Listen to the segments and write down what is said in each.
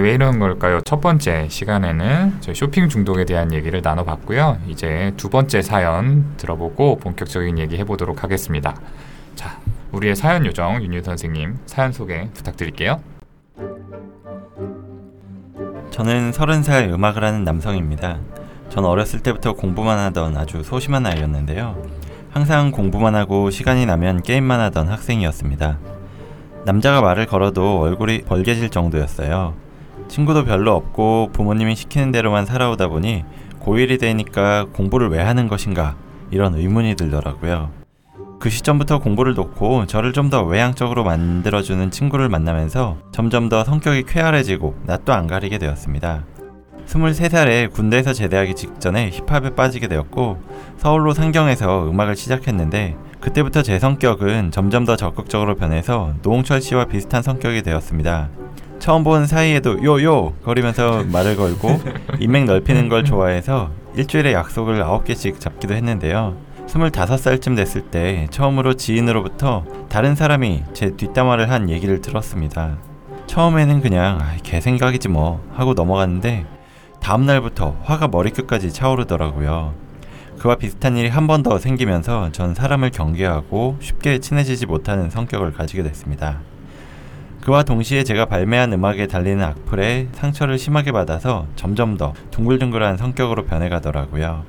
왜 이런 걸까요? 첫 번째 시간에는 저희 쇼핑 중독에 대한 얘기를 나눠봤고요. 이제 두 번째 사연 들어보고 본격적인 얘기 해보도록 하겠습니다. 자, 우리의 사연 요정 윤유 선생님 사연 소개 부탁드릴게요. 저는 서른 살 음악을 하는 남성입니다. 전 어렸을 때부터 공부만 하던 아주 소심한 아이였는데요. 항상 공부만 하고 시간이 나면 게임만 하던 학생이었습니다. 남자가 말을 걸어도 얼굴이 벌개질 정도였어요. 친구도 별로 없고 부모님이 시키는 대로만 살아오다 보니 고1이 되니까 공부를 왜 하는 것인가 이런 의문이 들더라고요. 그 시점부터 공부를 놓고 저를 좀 더 외향적으로 만들어주는 친구를 만나면서 점점 더 성격이 쾌활해지고 낯도 안 가리게 되었습니다. 23살에 군대에서 제대하기 직전에 힙합에 빠지게 되었고 서울로 상경해서 음악을 시작했는데 그때부터 제 성격은 점점 더 적극적으로 변해서 노홍철 씨와 비슷한 성격이 되었습니다. 처음 본 사이에도 요요 거리면서 말을 걸고 인맥 넓히는 걸 좋아해서 일주일에 약속을 9개씩 잡기도 했는데요. 25살쯤 됐을 때 처음으로 지인으로부터 다른 사람이 제 뒷담화를 한 얘기를 들었습니다. 처음에는 그냥 아, 개 생각이지 뭐 하고 넘어갔는데 다음 날부터 화가 머리끝까지 차오르더라고요. 그와 비슷한 일이 한 번 더 생기면서 전 사람을 경계하고 쉽게 친해지지 못하는 성격을 가지게 됐습니다. 그와 동시에 제가 발매한 음악에 달리는 악플에 상처를 심하게 받아서 점점 더 둥글둥글한 성격으로 변해가더라고요.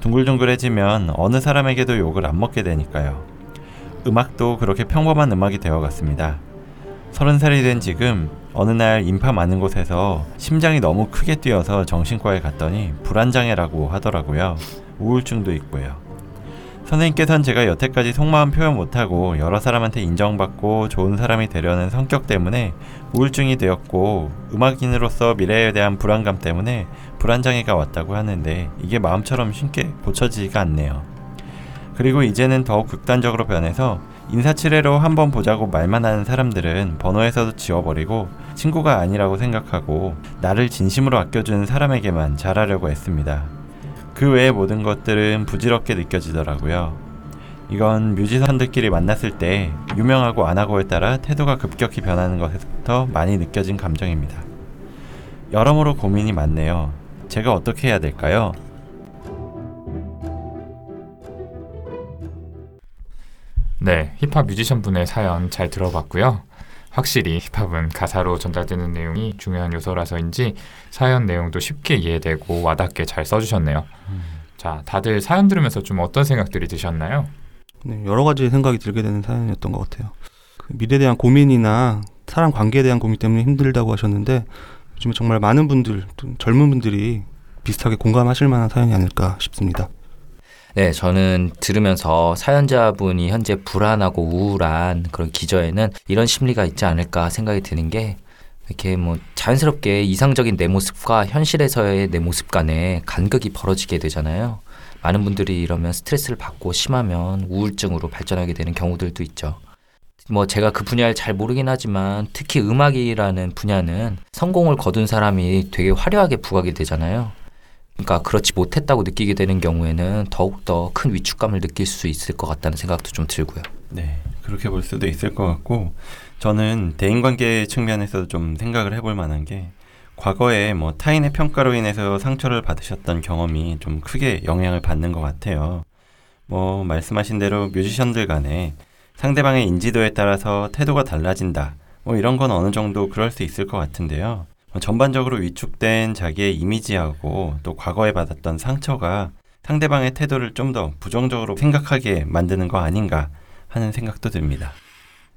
둥글둥글해지면 어느 사람에게도 욕을 안 먹게 되니까요. 음악도 그렇게 평범한 음악이 되어갔습니다. 서른 살이 된 지금 어느 날 인파 많은 곳에서 심장이 너무 크게 뛰어서 정신과에 갔더니 불안장애라고 하더라고요. 우울증도 있고요. 선생님께서는 제가 여태까지 속마음 표현 못하고 여러 사람한테 인정받고 좋은 사람이 되려는 성격 때문에 우울증이 되었고 음악인으로서 미래에 대한 불안감 때문에 불안장애가 왔다고 하는데 이게 마음처럼 쉽게 고쳐지지가 않네요. 그리고 이제는 더욱 극단적으로 변해서 인사치레로 한번 보자고 말만 하는 사람들은 번호에서도 지워버리고 친구가 아니라고 생각하고 나를 진심으로 아껴주는 사람에게만 잘하려고 했습니다. 그 외의 모든 것들은 부질없게 느껴지더라고요. 이건 뮤지션들끼리 만났을 때 유명하고 안 하고에 따라 태도가 급격히 변하는 것에서부터 많이 느껴진 감정입니다. 여러모로 고민이 많네요. 제가 어떻게 해야 될까요? 네, 힙합 뮤지션 분의 사연 잘 들어봤고요. 확실히 힙합은 가사로 전달되는 내용이 중요한 요소라서인지 사연 내용도 쉽게 이해되고 와닿게 잘 써주셨네요. 음. 자, 다들 사연 들으면서 좀 어떤 생각들이 드셨나요? 네, 여러 가지 생각이 들게 되는 사연이었던 것 같아요. 그 미래에 대한 고민이나 사람 관계에 대한 고민 때문에 힘들다고 하셨는데 요즘에 정말 많은 분들, 젊은 분들이 비슷하게 공감하실 만한 사연이 아닐까 싶습니다. 네, 저는 들으면서 사연자분이 현재 불안하고 우울한 그런 기저에는 이런 심리가 있지 않을까 생각이 드는 게 이렇게 뭐 자연스럽게 이상적인 내 모습과 현실에서의 내 모습 간에 간극이 벌어지게 되잖아요. 많은 분들이 이러면 스트레스를 받고 심하면 우울증으로 발전하게 되는 경우들도 있죠. 뭐 제가 그 분야를 잘 모르긴 하지만 특히 음악이라는 분야는 성공을 거둔 사람이 되게 화려하게 부각이 되잖아요. 그러니까 그렇지 못했다고 느끼게 되는 경우에는 더욱 더 큰 위축감을 느낄 수 있을 것 같다는 생각도 좀 들고요. 네. 그렇게 볼 수도 있을 것 같고 저는 대인관계 측면에서도 좀 생각을 해볼 만한 게 과거에 뭐 타인의 평가로 인해서 상처를 받으셨던 경험이 좀 크게 영향을 받는 것 같아요. 뭐 말씀하신 대로 뮤지션들 간에 상대방의 인지도에 따라서 태도가 달라진다. 뭐 이런 건 어느 정도 그럴 수 있을 것 같은데요. 전반적으로 위축된 자기의 이미지하고 또 과거에 받았던 상처가 상대방의 태도를 좀 더 부정적으로 생각하게 만드는 거 아닌가 하는 생각도 듭니다.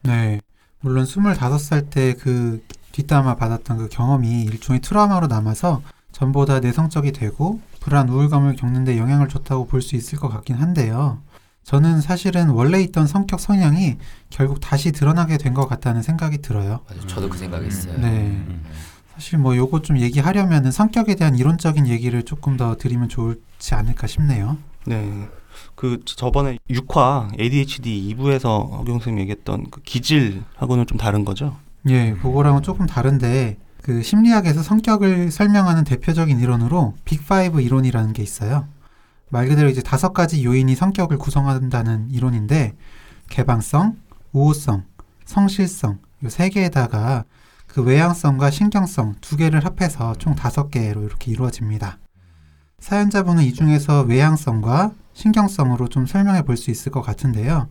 네. 물론 25살 때 그 뒷담화 받았던 그 경험이 일종의 트라우마로 남아서 전보다 내성적이 되고 불안, 우울감을 겪는데 영향을 줬다고 볼 수 있을 것 같긴 한데요. 저는 사실은 원래 있던 성격 성향이 결국 다시 드러나게 된 것 같다는 생각이 들어요. 맞아요. 저도 그 생각했어요. 네. 음. 사실 뭐 요거 좀 얘기하려면은 성격에 대한 이론적인 얘기를 조금 더 드리면 좋지 않을까 싶네요. 네. 그 저번에 6화 ADHD 2부에서 어경 선생님 얘기했던 그 기질하고는 좀 다른 거죠? 예, 그거랑은 조금 다른데 그 심리학에서 성격을 설명하는 대표적인 이론으로 빅5 이론이라는 게 있어요. 말 그대로 이제 다섯 가지 요인이 성격을 구성한다는 이론인데 개방성, 우호성, 성실성 이 세 개에다가 그 외향성과 신경성 두 개를 합해서 총 다섯 개로 이렇게 이루어집니다. 사연자분은 이 중에서 외향성과 신경성으로 좀 설명해 볼 수 있을 것 같은데요.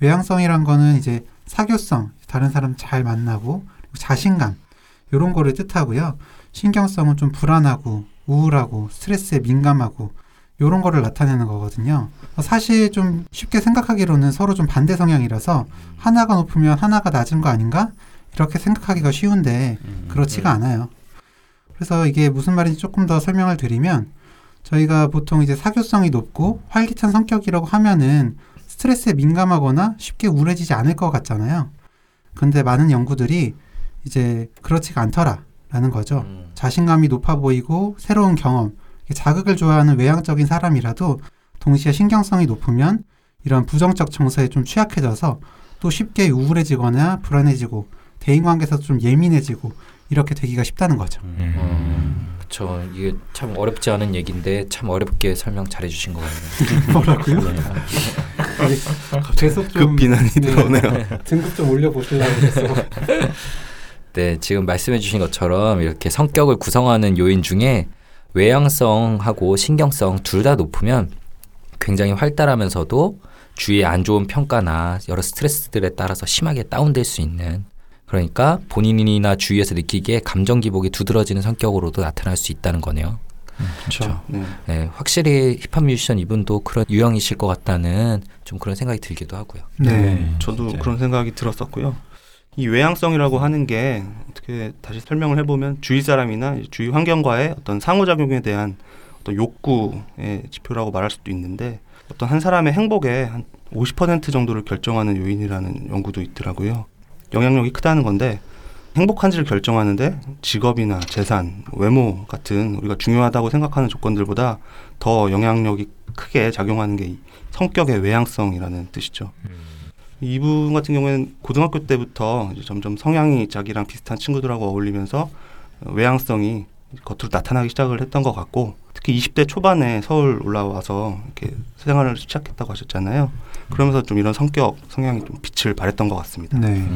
외향성이란 거는 이제 사교성, 다른 사람 잘 만나고 자신감 이런 거를 뜻하고요. 신경성은 좀 불안하고 우울하고 스트레스에 민감하고 이런 거를 나타내는 거거든요. 사실 좀 쉽게 생각하기로는 서로 좀 반대 성향이라서 하나가 높으면 하나가 낮은 거 아닌가? 이렇게 생각하기가 쉬운데 음, 그렇지가 않아요. 그래서 이게 무슨 말인지 조금 더 설명을 드리면 저희가 보통 이제 사교성이 높고 활기찬 성격이라고 하면은 스트레스에 민감하거나 쉽게 우울해지지 않을 것 같잖아요. 근데 많은 연구들이 이제 그렇지가 않더라라는 거죠. 음. 자신감이 높아 보이고 새로운 경험, 자극을 좋아하는 외향적인 사람이라도 동시에 신경성이 높으면 이런 부정적 정서에 좀 취약해져서 또 쉽게 우울해지거나 불안해지고 대인 관계에서 좀 예민해지고 이렇게 되기가 쉽다는 거죠. 음, 그렇죠. 이게 참 어렵지 않은 얘기인데 참 어렵게 설명 잘해 주신 것 같네요. 뭐라고요? 계속 급 비난이 들어오네요. 등급 좀 올려 보시려고 그랬어. 네, 지금 말씀해 주신 것처럼 이렇게 성격을 구성하는 요인 중에 외향성하고 신경성 둘 다 높으면 굉장히 활달하면서도 주위의 안 좋은 평가나 여러 스트레스들에 따라서 심하게 다운될 수 있는 그러니까 본인이나 주위에서 느끼기에 감정 기복이 두드러지는 성격으로도 나타날 수 있다는 거네요. 그렇죠. 네. 네, 확실히 힙합 뮤지션 이분도 그런 유형이실 것 같다는 좀 그런 생각이 들기도 하고요. 네. 저도 진짜요. 그런 생각이 들었었고요. 이 외향성이라고 하는 게 어떻게 다시 설명을 해보면 주위 사람이나 주위 환경과의 어떤 상호작용에 대한 어떤 욕구의 지표라고 말할 수도 있는데 어떤 한 사람의 행복의 한50% 정도를 결정하는 요인이라는 연구도 있더라고요. 영향력이 크다는 건데 행복한지를 결정하는데 직업이나 재산, 외모 같은 우리가 중요하다고 생각하는 조건들보다 더 영향력이 크게 작용하는 게이 성격의 외향성이라는 뜻이죠. 이분 같은 경우에는 고등학교 때부터 점점 성향이 자기랑 비슷한 친구들하고 어울리면서 어, 외향성이 겉으로 나타나기 시작을 했던 것 같고 특히 20대 초반에 서울 올라와서 이렇게 생활을 시작했다고 하셨잖아요. 그러면서 좀 이런 성격 성향이 좀 빛을 발했던 것 같습니다. 네.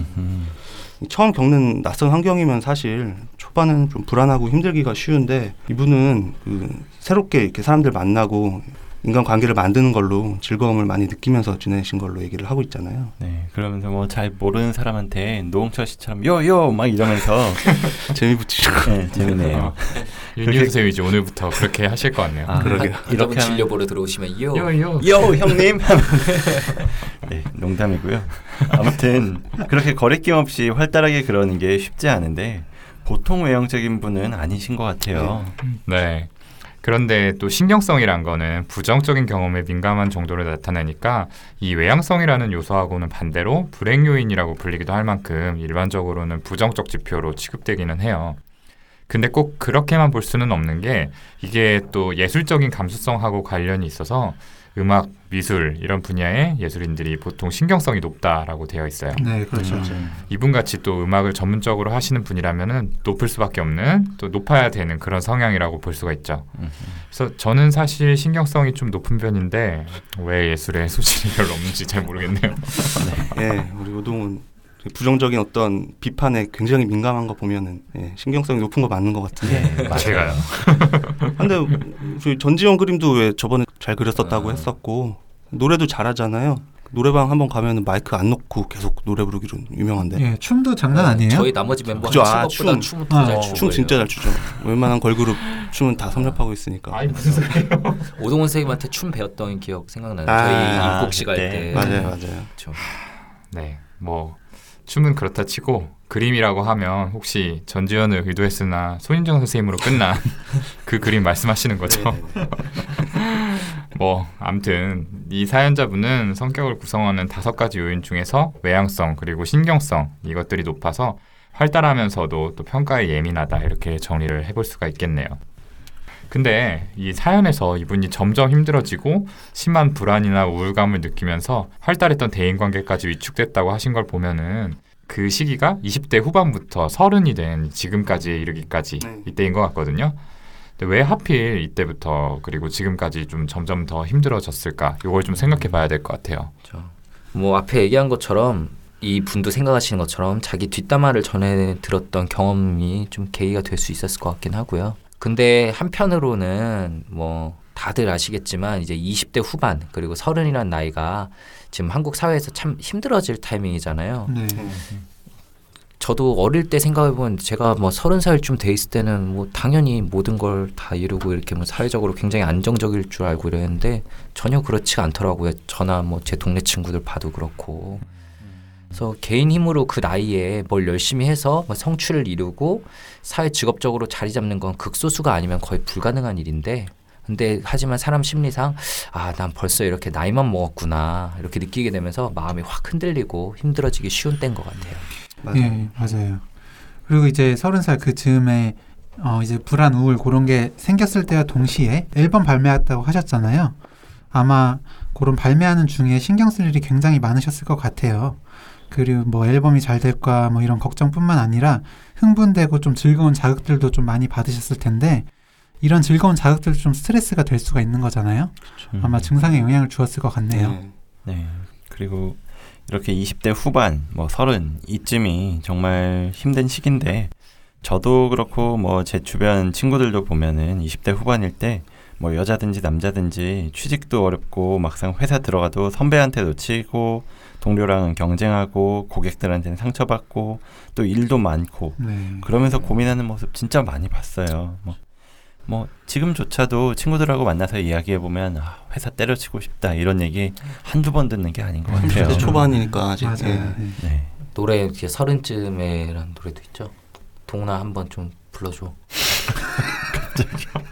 처음 겪는 낯선 환경이면 사실 초반에는 좀 불안하고 힘들기가 쉬운데 이분은 그 새롭게 이렇게 사람들 만나고 인간 관계를 만드는 걸로 즐거움을 많이 느끼면서 지내신 걸로 얘기를 하고 있잖아요. 네, 그러면서 뭐 잘 모르는 사람한테 노홍철 씨처럼 요요 막 이러면서 재미 붙이시고 네, 재밌네요. 어, 윤유 선생님 이제 오늘부터 그렇게 하실 것 같네요. 아, 그러게요. 이렇게 이렇게 진료 보러 들어오시면 요. 요요. 요 형님. 네, 농담이고요. 아무튼 그렇게 거리낌 없이 활달하게 그러는 게 쉽지 않은데 보통 외형적인 분은 아니신 것 같아요. 네. 그런데 또 신경성이란 거는 부정적인 경험에 민감한 정도를 나타내니까 이 외향성이라는 요소하고는 반대로 불행 요인이라고 불리기도 할 만큼 일반적으로는 부정적 지표로 취급되기는 해요. 근데 꼭 그렇게만 볼 수는 없는 게 이게 또 예술적인 감수성하고 관련이 있어서 음악, 미술 이런 분야의 예술인들이 보통 신경성이 높다라고 되어 있어요. 네, 그렇죠. 음. 이분 같이 또 음악을 전문적으로 하시는 분이라면은 높을 수밖에 없는 또 높아야 되는 그런 성향이라고 볼 수가 있죠. 음. 그래서 저는 사실 신경성이 좀 높은 편인데 왜 예술에 소질이 별로 없는지 잘 모르겠네요. 예, 우리 오동은 부정적인 어떤 비판에 굉장히 민감한 거 보면은 예, 신경성이 높은 거 맞는 것 같은데. 네, 맞아요. 제가요. 근데 전지현 그림도 왜 저번에 잘 그렸었다고 아. 했었고 노래도 잘하잖아요. 노래방 한번 가면은 마이크 안 놓고 계속 노래 부르기로 유명한데 예, 춤도 장난 아니에요. 저희 나머지 멤버 그죠, 한 아, 춤. 잘 아, 추고 춤 진짜 잘 추죠. 웬만한 걸그룹 춤은 다 섭렵하고 있으니까. 아니 무슨 소리예요? 오동훈 선생님한테 춤 배웠던 기억 생각나요. 아, 저희 입국시 갈 그때. 때. 맞아요, 맞아요. 그렇죠. 네, 뭐 춤은 그렇다 치고 그림이라고 하면 혹시 전지현을 의도했으나 손인정 선생님으로 끝난 그 그림 말씀하시는 거죠? 네. 뭐 암튼 이 사연자분은 성격을 구성하는 다섯 가지 요인 중에서 외향성 그리고 신경성 이것들이 높아서 활달하면서도 또 평가에 예민하다 이렇게 정리를 해볼 수가 있겠네요. 근데 이 사연에서 이분이 점점 힘들어지고 심한 불안이나 우울감을 느끼면서 활달했던 대인관계까지 위축됐다고 하신 걸 보면은 그 시기가 20대 후반부터 서른이 된 지금까지 이르기까지 네. 이때인 것 같거든요. 근데 왜 하필 이때부터 그리고 지금까지 좀 점점 더 힘들어졌을까? 이걸 좀 생각해 봐야 될 것 같아요. 그렇죠. 뭐 앞에 얘기한 것처럼 이 분도 생각하시는 것처럼 자기 뒷담화를 전해 들었던 경험이 좀 계기가 될 수 있었을 것 같긴 하고요. 근데 한편으로는 뭐 다들 아시겠지만 이제 20대 후반 그리고 서른이란 나이가 지금 한국 사회에서 참 힘들어질 타이밍이잖아요. 네. 저도 어릴 때 생각해보면 제가 뭐 서른 살쯤 돼 있을 때는 뭐 당연히 모든 걸 다 이루고 이렇게 뭐 사회적으로 굉장히 안정적일 줄 알고 이랬는데 전혀 그렇지가 않더라고요. 저나 뭐 제 동네 친구들 봐도 그렇고. 그래서 개인 힘으로 그 나이에 뭘 열심히 해서 뭐 성취를 이루고 사회 직업적으로 자리 잡는 건 극소수가 아니면 거의 불가능한 일인데 근데 하지만 사람 심리상 아 난 벌써 이렇게 나이만 먹었구나 이렇게 느끼게 되면서 마음이 확 흔들리고 힘들어지기 쉬운 때인 것 같아요. 맞아요. 예, 맞아요. 그리고 이제 서른 살 그 즈음에 어 이제 불안, 우울 그런 게 생겼을 때와 동시에 앨범 발매했다고 하셨잖아요. 아마 그런 발매하는 중에 신경 쓸 일이 굉장히 많으셨을 것 같아요. 그리고 뭐 앨범이 잘 될까 뭐 이런 걱정뿐만 아니라 흥분되고 좀 즐거운 자극들도 좀 많이 받으셨을 텐데 이런 즐거운 자극들도 좀 스트레스가 될 수가 있는 거잖아요. 음. 아마 증상에 영향을 주었을 것 같네요. 네. 네. 그리고 이렇게 20대 후반, 뭐 서른 이쯤이 정말 힘든 시기인데 저도 그렇고 뭐 제 주변 친구들도 보면은 20대 후반일 때 뭐 여자든지 남자든지 취직도 어렵고 막상 회사 들어가도 선배한테 놓치고 동료랑은 경쟁하고 고객들한테는 상처받고 또 일도 많고 네. 그러면서 고민하는 모습 진짜 많이 봤어요. 뭐, 뭐 지금조차도 친구들하고 만나서 이야기해 보면 아, 회사 때려치고 싶다 이런 얘기 한두 번 듣는 게 아닌 것 같아요. 20대 초반이니까 아직 맞아요. 예. 네. 네. 노래 이렇게 서른쯤에라는 노래도 있죠. 동나 한번 좀 불러줘.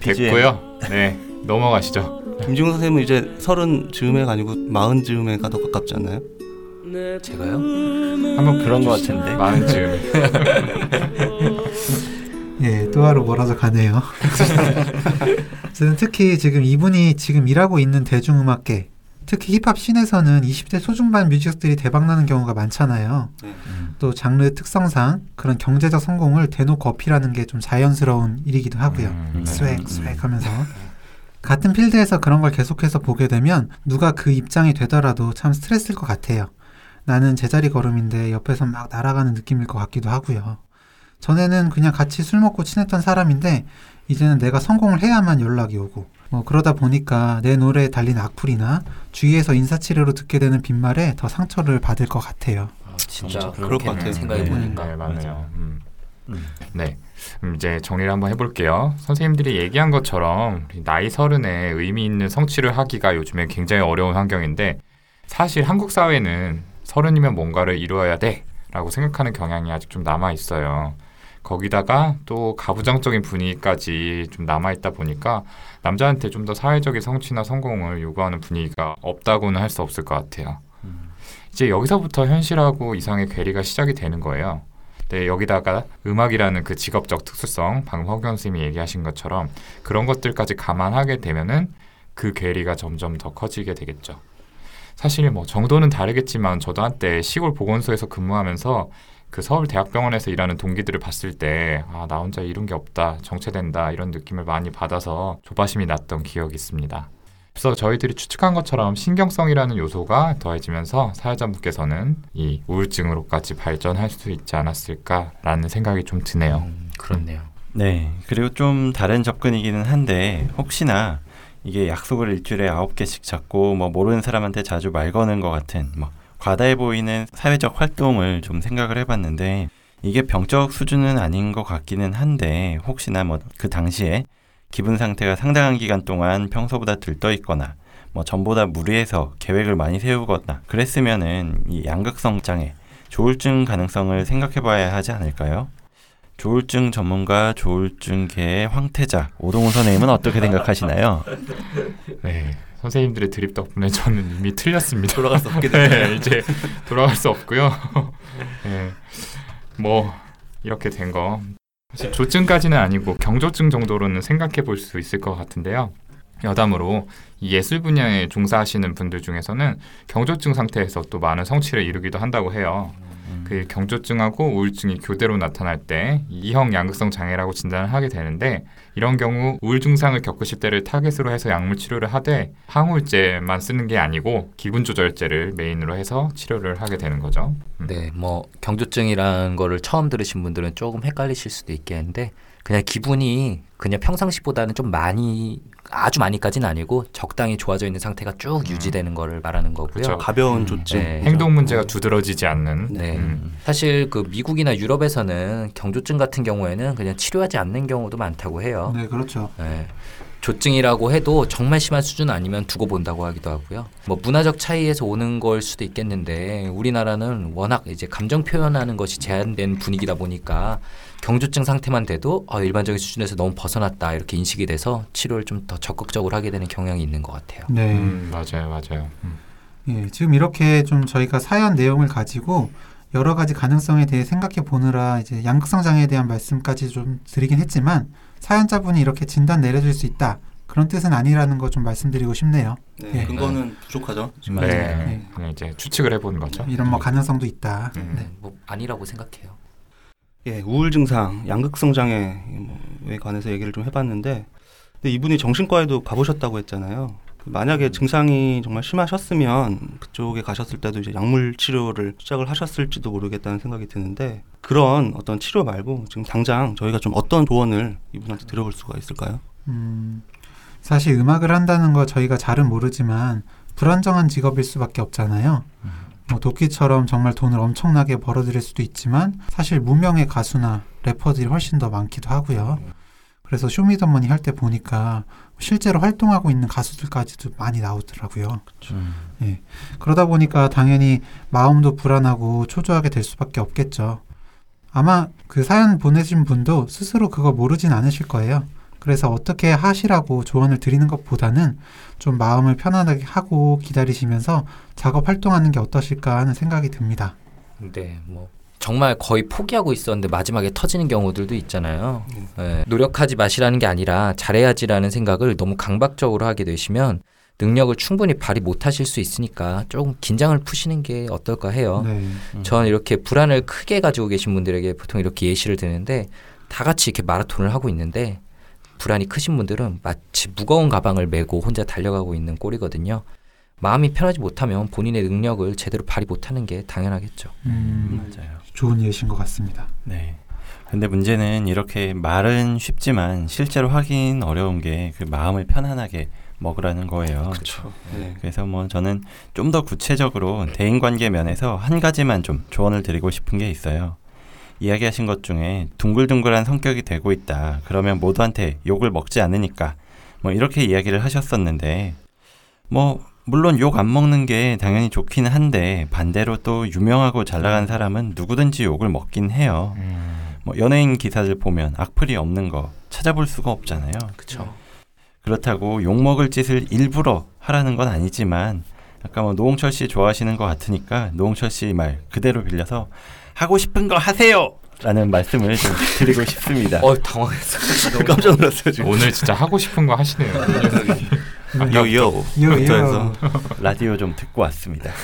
됐고요. 네, 넘어가시죠. 김지웅 선생님은 이제 서른 즈음에가 아니고 마흔 즈음에가 더 가깝지 않나요? 제가요? 한번 그런 것. 같은데. 마흔 즈음. 예, 또 하루 멀어져 가네요. 저는 특히 지금 이분이 지금 일하고 있는 대중음악계, 특히 힙합 씬에서는 20대 초중반 뮤지션들이 대박나는 경우가 많잖아요. 음. 또 장르 특성상 그런 경제적 성공을 대놓고 어필하는 게 좀 자연스러운 일이기도 하고요. 음, 네. swag swag 하면서 같은 필드에서 그런 걸 계속해서 보게 되면 누가 그 입장이 되더라도 참 스트레스일 것 같아요. 나는 제자리 걸음인데 옆에서 막 날아가는 느낌일 것 같기도 하고요. 전에는 그냥 같이 술 먹고 친했던 사람인데 이제는 내가 성공을 해야만 연락이 오고 뭐 그러다 보니까 내 노래에 달린 악플이나 주위에서 인사치레로 듣게 되는 빈말에 더 상처를 받을 것 같아요. 아, 진짜 그럴 것 같아요. 생각해 네, 보니까 네, 맞네요. 음. 음. 네. 음, 이제 정리를 한번 해볼게요. 선생님들이 얘기한 것처럼 나이 서른에 의미 있는 성취를 하기가 요즘에 굉장히 어려운 환경인데 사실 한국 사회는 서른이면 뭔가를 이루어야 돼라고 생각하는 경향이 아직 좀 남아 있어요. 거기다가 또 가부장적인 분위기까지 좀 남아 있다 보니까 남자한테 좀 더 사회적인 성취나 성공을 요구하는 분위기가 없다고는 할 수 없을 것 같아요. 음. 이제 여기서부터 현실하고 이상의 괴리가 시작이 되는 거예요. 네, 여기다가 음악이라는 그 직업적 특수성, 방금 허경 선생님이 얘기하신 것처럼 그런 것들까지 감안하게 되면은 그 괴리가 점점 더 커지게 되겠죠. 사실 뭐 정도는 다르겠지만 저도 한때 시골 보건소에서 근무하면서 그 서울대학병원에서 일하는 동기들을 봤을 때 아, 나 혼자 이룬 게 없다, 정체된다 이런 느낌을 많이 받아서 조바심이 났던 기억이 있습니다. 그래서 저희들이 추측한 것처럼 신경성이라는 요소가 더해지면서 사회자분께서는 이 우울증으로까지 발전할 수 있지 않았을까라는 생각이 좀 드네요. 음, 그렇네요. 네. 그리고 좀 다른 접근이기는 한데 혹시나 이게 약속을 일주일에 아홉 개씩 잡고 뭐 모르는 사람한테 자주 말 거는 것 같은 뭐 과다해 보이는 사회적 활동을 좀 생각을 해봤는데 이게 병적 수준은 아닌 것 같기는 한데 혹시나 뭐 그 당시에 기분 상태가 상당한 기간 동안 평소보다 들떠 있거나 뭐 전보다 무리해서 계획을 많이 세우거나 그랬으면은 이 양극성 장애 조울증 가능성을 생각해 봐야 하지 않을까요? 조울증 전문가 조울증계의 황태자 오동훈 선생님은 어떻게 생각하시나요? 네, 선생님들의 드립 덕분에 저는 이미 틀렸습니다. 돌아갈 수 없게 네, 이제 돌아갈 수 없고요. 네, 뭐 이렇게 된 거. 사실 조증까지는 아니고 경조증 정도로는 생각해 볼 수 있을 것 같은데요. 여담으로 이 예술 분야에 종사하시는 분들 중에서는 경조증 상태에서 또 많은 성취를 이루기도 한다고 해요. 음. 그 경조증하고 우울증이 교대로 나타날 때 이형 양극성 장애라고 진단을 하게 되는데 이런 경우 우울 증상을 겪으실 때를 타겟으로 해서 약물 치료를 하되 항우울제만 쓰는 게 아니고 기분 조절제를 메인으로 해서 치료를 하게 되는 거죠. 음. 네, 뭐 경조증이라는 거를 처음 들으신 분들은 조금 헷갈리실 수도 있겠는데 그냥 기분이 그냥 평상시보다는 좀 많이 아주 많이까지는 아니고 적당히 좋아져 있는 상태가 쭉 유지되는 거를 말하는 거고요. 그쵸. 가벼운 음, 조증. 네. 행동 문제가 두드러지지 않는 네. 음. 사실 그 미국이나 유럽에서는 경조증 같은 경우에는 그냥 치료하지 않는 경우도 많다고 해요. 네, 그렇죠. 네. 조증이라고 해도 정말 심한 수준 아니면 두고 본다고 하기도 하고요. 뭐 문화적 차이에서 오는 걸 수도 있겠는데 우리나라는 워낙 이제 감정 표현하는 것이 제한된 분위기다 보니까 경조증 상태만 돼도 아, 일반적인 수준에서 너무 벗어났다 이렇게 인식이 돼서 치료를 좀 더 적극적으로 하게 되는 경향이 있는 것 같아요. 네. 음, 맞아요, 맞아요. 음. 예, 지금 이렇게 좀 저희가 사연 내용을 가지고 여러 가지 가능성에 대해 생각해 보느라 이제 양극성 장애에 대한 말씀까지 좀 드리긴 했지만 사연자분이 이렇게 진단 내려줄 수 있다. 그런 뜻은 아니라는 거 좀 말씀드리고 싶네요. 네, 예. 근거는 부족하죠. 네, 네. 그냥 이제 추측을 해보는 거죠. 이런 뭐 가능성도 있다. 음. 네. 뭐 아니라고 생각해요. 예, 우울 증상, 양극성 장애에 관해서 얘기를 좀 해봤는데, 근데 이분이 정신과에도 가보셨다고 했잖아요. 만약에 증상이 정말 심하셨으면 그쪽에 가셨을 때도 이제 약물 치료를 시작을 하셨을지도 모르겠다는 생각이 드는데 그런 어떤 치료 말고 지금 당장 저희가 좀 어떤 조언을 이분한테 드려볼 수가 있을까요? 음, 사실 음악을 한다는 거 저희가 잘은 모르지만 불안정한 직업일 수밖에 없잖아요. 뭐 도끼처럼 정말 돈을 엄청나게 벌어들일 수도 있지만 사실 무명의 가수나 래퍼들이 훨씬 더 많기도 하고요. 그래서 쇼미더머니 할 때 보니까 실제로 활동하고 있는 가수들까지도 많이 나오더라고요. 음. 그러다 보니까 당연히 마음도 불안하고 초조하게 될 수밖에 없겠죠. 아마 그 사연 보내신 분도 스스로 그거 모르진 않으실 거예요. 그래서 어떻게 하시라고 조언을 드리는 것보다는 좀 마음을 편안하게 하고 기다리시면서 작업 활동하는 게 어떠실까 하는 생각이 듭니다. 네, 뭐 정말 거의 포기하고 있었는데 마지막에 터지는 경우들도 있잖아요. 예, 노력하지 마시라는 게 아니라 잘해야지라는 생각을 너무 강박적으로 하게 되시면 능력을 충분히 발휘 못하실 수 있으니까 조금 긴장을 푸시는 게 어떨까 해요. 네. 저는 이렇게 불안을 크게 가지고 계신 분들에게 보통 이렇게 예시를 드는데 다 같이 이렇게 마라톤을 하고 있는데 불안이 크신 분들은 마치 무거운 가방을 메고 혼자 달려가고 있는 꼴이거든요. 마음이 편하지 못하면 본인의 능력을 제대로 발휘 못하는 게 당연하겠죠. 음, 맞아요. 좋은 예시인 것 같습니다. 네. 근데 문제는 이렇게 말은 쉽지만 실제로 하긴 어려운 게 그 마음을 편안하게 먹으라는 거예요. 그렇죠. 네. 그래서 뭐 저는 좀 더 구체적으로 대인 관계 면에서 한 가지만 좀 조언을 드리고 싶은 게 있어요. 이야기하신 것 중에 둥글둥글한 성격이 되고 있다. 그러면 모두한테 욕을 먹지 않으니까 뭐 이렇게 이야기를 하셨었는데 뭐 물론 욕 안 먹는 게 당연히 좋기는 한데 반대로 또 유명하고 잘 나간 사람은 누구든지 욕을 먹긴 해요. 음. 뭐 연예인 기사들 보면 악플이 없는 거 찾아볼 수가 없잖아요. 그렇죠. 그렇다고 욕 먹을 짓을 일부러 하라는 건 아니지만 아까 뭐 노홍철 씨 좋아하시는 것 같으니까 노홍철 씨 말 그대로 빌려서 하고 싶은 거 하세요. 라는 말씀을 좀 드리고 싶습니다. 어 당황했어. 깜짝 놀랐어요 지금. 오늘 진짜 하고 싶은 거 하시네요. 요요. 요, 부터해서 라디오 좀 듣고 왔습니다.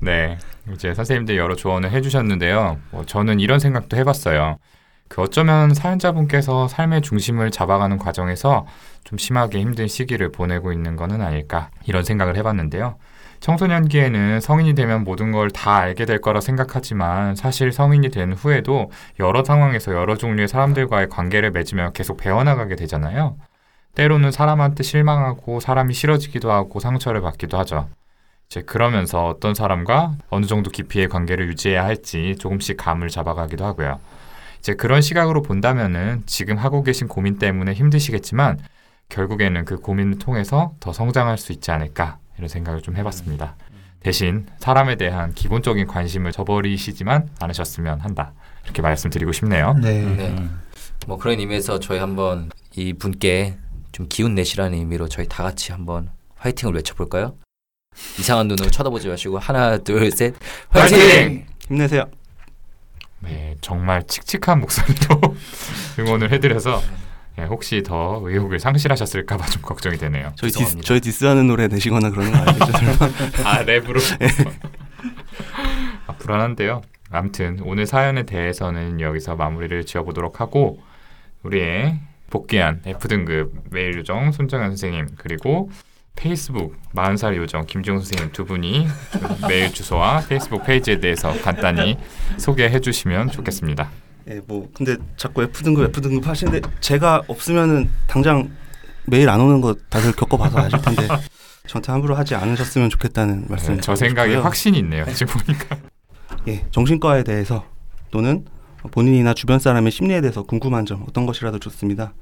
네, 이제 선생님들 여러 조언을 해주셨는데요. 뭐 저는 이런 생각도 해봤어요. 그 어쩌면 사연자분께서 삶의 중심을 잡아가는 과정에서 좀 심하게 힘든 시기를 보내고 있는 것은 아닐까 이런 생각을 해봤는데요. 청소년기에는 성인이 되면 모든 걸 다 알게 될 거라 생각하지만 사실 성인이 된 후에도 여러 상황에서 여러 종류의 사람들과의 관계를 맺으며 계속 배워나가게 되잖아요. 때로는 사람한테 실망하고 사람이 싫어지기도 하고 상처를 받기도 하죠. 이제 그러면서 어떤 사람과 어느 정도 깊이의 관계를 유지해야 할지 조금씩 감을 잡아가기도 하고요. 이제 그런 시각으로 본다면은 지금 하고 계신 고민 때문에 힘드시겠지만 결국에는 그 고민을 통해서 더 성장할 수 있지 않을까 이런 생각을 좀 해봤습니다. 대신 사람에 대한 기본적인 관심을 저버리시지만 않으셨으면 한다 이렇게 말씀드리고 싶네요. 네. 네. 음. 뭐 그런 의미에서 저희 한번 이 분께 좀 기운 내시라는 의미로 저희 다 같이 한번 화이팅을 외쳐볼까요? 이상한 눈으로 쳐다보지 마시고 하나 둘셋 화이팅! 힘내세요. 네, 정말 칙칙한 목소리로 응원을 해드려서 예, 혹시 더 의욕을 상실하셨을까봐 좀 걱정이 되네요. 저희 디스, 죄송합니다. 저희 diss하는 노래 내시거나 그러는 거 아니겠죠? 설마? 아 랩으로 아, 불안한데요. 아무튼 오늘 사연에 대해서는 여기서 마무리를 지어보도록 하고 우리의 복귀한 F등급 메일 요정 손정현 선생님 그리고 페이스북 40살 요정 김지용 선생님 두 분이 메일 주소와 페이스북 페이지에 대해서 간단히 소개해 주시면 좋겠습니다. 예, 뭐 근데 자꾸 F 등급 F 등급 하시는데 제가 없으면은 당장 메일 안 오는 거 다들 겪어봐서 아실 텐데 저한테 함부로 하지 않으셨으면 좋겠다는 말씀. 네, 저 생각에. 확신이 있네요. 지금 보니까. 예, 정신과에 대해서 또는 본인이나 주변 사람의 심리에 대해서 궁금한 점 어떤 것이라도 좋습니다.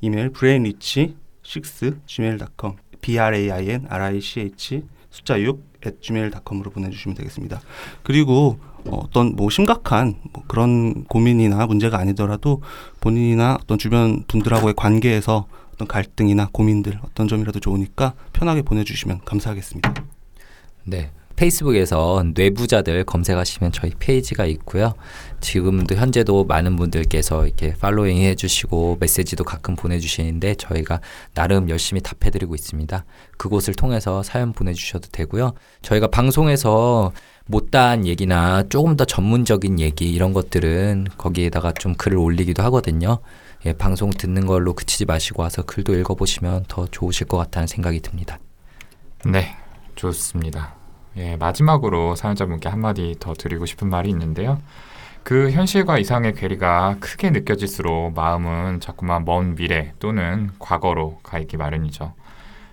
이메일 brainrich 6 gmail.com b r a i n r i c h 숫자 6 at gmail.com으로 보내주시면 되겠습니다. 그리고 어, 어떤 뭐 심각한 뭐 그런 고민이나 문제가 아니더라도 본인이나 어떤 주변 분들하고의 관계에서 어떤 갈등이나 고민들 어떤 점이라도 좋으니까 편하게 보내주시면 감사하겠습니다. 네. 페이스북에서 뇌부자들 검색하시면 저희 페이지가 있고요. 지금도 현재도 많은 분들께서 이렇게 팔로잉 해주시고 메시지도 가끔 보내주시는데 저희가 나름 열심히 답해드리고 있습니다. 그곳을 통해서 사연 보내주셔도 되고요. 저희가 방송에서 못다한 얘기나 조금 더 전문적인 얘기 이런 것들은 거기에다가 좀 글을 올리기도 하거든요. 예, 방송 듣는 걸로 그치지 마시고 와서 글도 읽어보시면 더 좋으실 것 같다는 생각이 듭니다. 네, 좋습니다. 예, 마지막으로 사연자분께 한마디 더 드리고 싶은 말이 있는데요. 그 현실과 이상의 괴리가 크게 느껴질수록 마음은 자꾸만 먼 미래 또는 과거로 가 있기 마련이죠.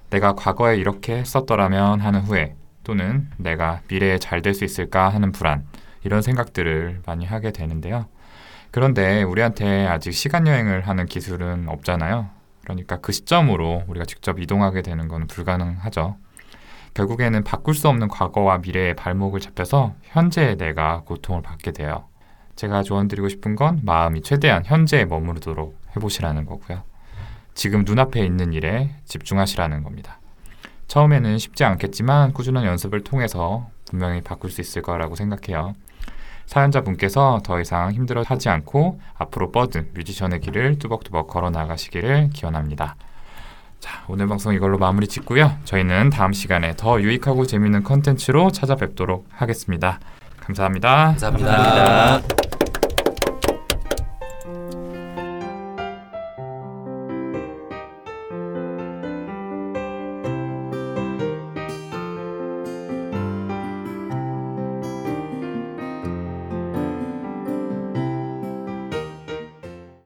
내가 과거에 이렇게 했었더라면 하는 후회 또는 내가 미래에 잘 될 수 있을까 하는 불안 이런 생각들을 많이 하게 되는데요. 그런데 우리한테 아직 시간 여행을 하는 기술은 없잖아요. 그러니까 그 시점으로 우리가 직접 이동하게 되는 건 불가능하죠. 결국에는 바꿀 수 없는 과거와 미래의 발목을 잡혀서 현재의 내가 고통을 받게 돼요. 제가 조언드리고 싶은 건 마음이 최대한 현재에 머무르도록 해보시라는 거고요. 지금 눈앞에 있는 일에 집중하시라는 겁니다. 처음에는 쉽지 않겠지만 꾸준한 연습을 통해서 분명히 바꿀 수 있을 거라고 생각해요. 사연자분께서 더 이상 힘들어 하지 않고 앞으로 뻗은 뮤지션의 길을 뚜벅뚜벅 걸어 나가시기를 기원합니다. 자, 오늘 방송 이걸로 마무리 짓고요. 저희는 다음 시간에 더 유익하고 재미있는 컨텐츠로 찾아뵙도록 하겠습니다. 감사합니다. 감사합니다.